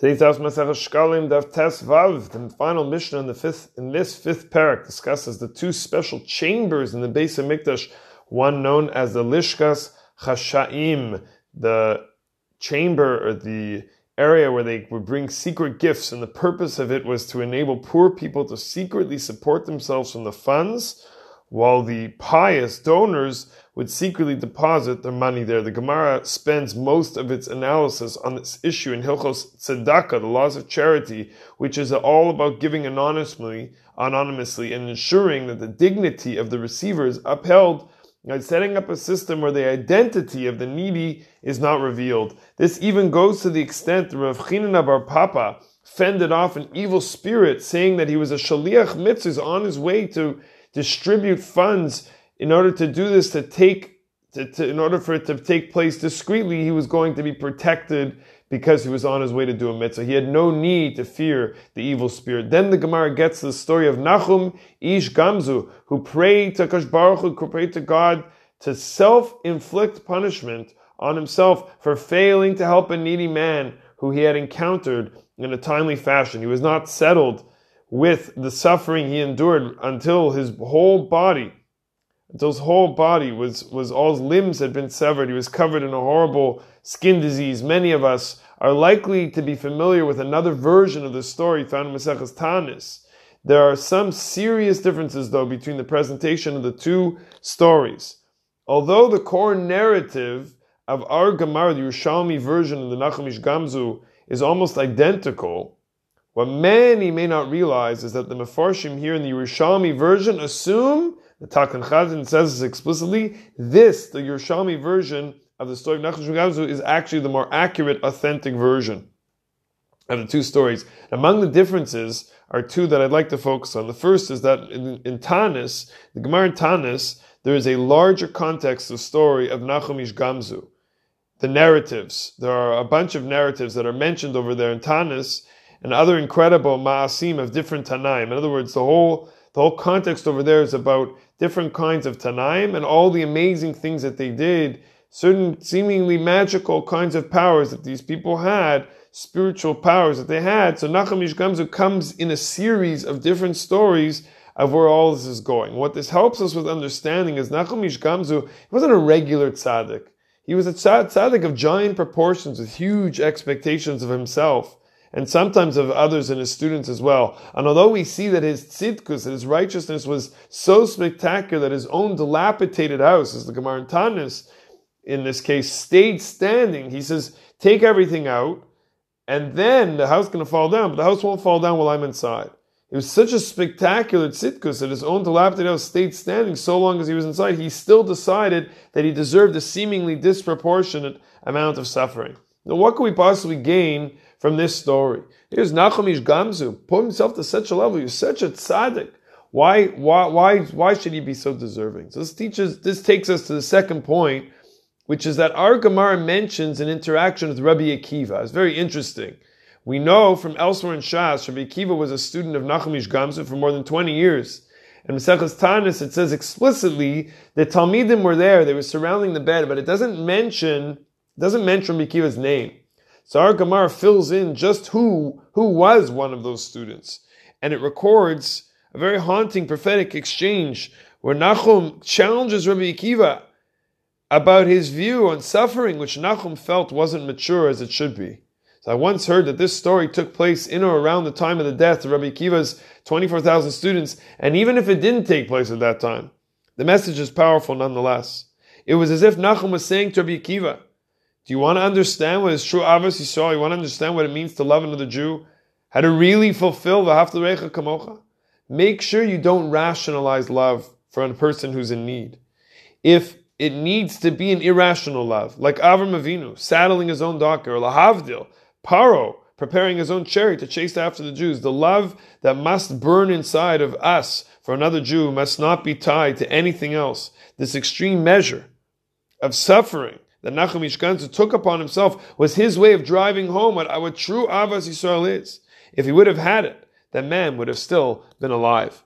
Today's Daf Masech Shkalim Tes Vav, the final Mishnah in the fifth in this fifth perek discusses the two special chambers in the base of Mikdash, one known as the Lishkas Chashaim, the chamber or the area where they would bring secret gifts, and the purpose of it was to enable poor people to secretly support themselves from the funds, while the pious donors would secretly deposit their money there. The Gemara spends most of its analysis on this issue in Hilchos Tzedakah, the laws of charity, which is all about giving anonymously, anonymously and ensuring that the dignity of the receiver is upheld by setting up a system where the identity of the needy is not revealed. This even goes to the extent that Rav Chanina Bar Papa fended off an evil spirit, saying that he was a shaliach mitzvah on his way to distribute funds in order to do this, to take, to, to, in order for it to take place discreetly, he was going to be protected because he was on his way to do a mitzvah. He had no need to fear the evil spirit. Then the Gemara gets the story of Nachum Ish Gamzu, who prayed to Kash Baruch who prayed to God to self-inflict punishment on himself for failing to help a needy man who he had encountered in a timely fashion. He was not settled with the suffering he endured until his whole body until his whole body was, was all his limbs had been severed. He was covered in a horrible skin disease. Many of us are likely to be familiar with another version of the story found in Maseches Tanis. There are some serious differences, though, between the presentation of the two stories. Although the core narrative of our Gemara, the Yerushalmi version of the Nachum Ish Gamzu, is almost identical, what many may not realize is that the Mefarshim here in the Yerushalmi version assume the Takan Chazan says this explicitly. This, the Yerushalmi version of the story of Nachman Gamzu, is actually the more accurate, authentic version of the two stories. Among the differences are two that I'd like to focus on. The first is that in, in Tanis, the Gemara in Tanis, there is a larger context to the story of Nachum Ish Gamzu. The narratives. There are a bunch of narratives that are mentioned over there in Tanis and other incredible ma'asim of different Tanaim. In other words, the whole the whole context over there is about different kinds of Tanaim and all the amazing things that they did, certain seemingly magical kinds of powers that these people had, spiritual powers that they had. So Nachum Ish Gamzu comes in a series of different stories of where all this is going. What this helps us with understanding is Nachum Ish Gamzu wasn't a regular tzaddik. He was a tzaddik of giant proportions with huge expectations of himself and sometimes of others and his students as well. And although we see that his tzidkus, his righteousness was so spectacular that his own dilapidated house, as the Gemara in Tanis, in this case, stayed standing, he says, take everything out, and then the house going to fall down, but the house won't fall down while I'm inside. It was such a spectacular tzidkus that his own dilapidated house stayed standing so long as he was inside. He still decided that he deserved a seemingly disproportionate amount of suffering. Now, what could we possibly gain from this story. Here's Nachum Ish Gamzu, put himself to such a level. He's such a tzaddik. Why, why, why, why should he be so deserving? So this teaches, this takes us to the second point, which is that our Gemara mentions an interaction with Rabbi Akiva. It's very interesting. We know from elsewhere in Shas, Rabbi Akiva was a student of Nachum Ish Gamzu for more than 20 years. In Maseches Tanis, it says explicitly that Talmidim were there, they were surrounding the bed, but it doesn't mention, doesn't mention Rabbi Akiva's name. So our Gemara fills in just who, who was one of those students. And it records a very haunting prophetic exchange where Nachum challenges Rabbi Akiva about his view on suffering, which Nachum felt wasn't mature as it should be. So I once heard that this story took place in or around the time of the death of Rabbi Akiva's 24,000 students, and even if it didn't take place at that time, the message is powerful nonetheless. It was as if Nachum was saying to Rabbi Akiva, do you want to understand what is true Ahavas Yisrael? You want to understand what it means to love another Jew? How to really fulfill the Haftarecha Kamocha? Make sure you don't rationalize love for a person who's in need. If it needs to be an irrational love, like Avram Avinu, saddling his own donkey, or Lahavdil, Paro, preparing his own chariot to chase after the Jews. The love that must burn inside of us for another Jew must not be tied to anything else. This extreme measure of suffering that Nachum Ish Gamzu took upon himself was his way of driving home what, our true Ahavas Yisrael is. If he would have had it, that man would have still been alive.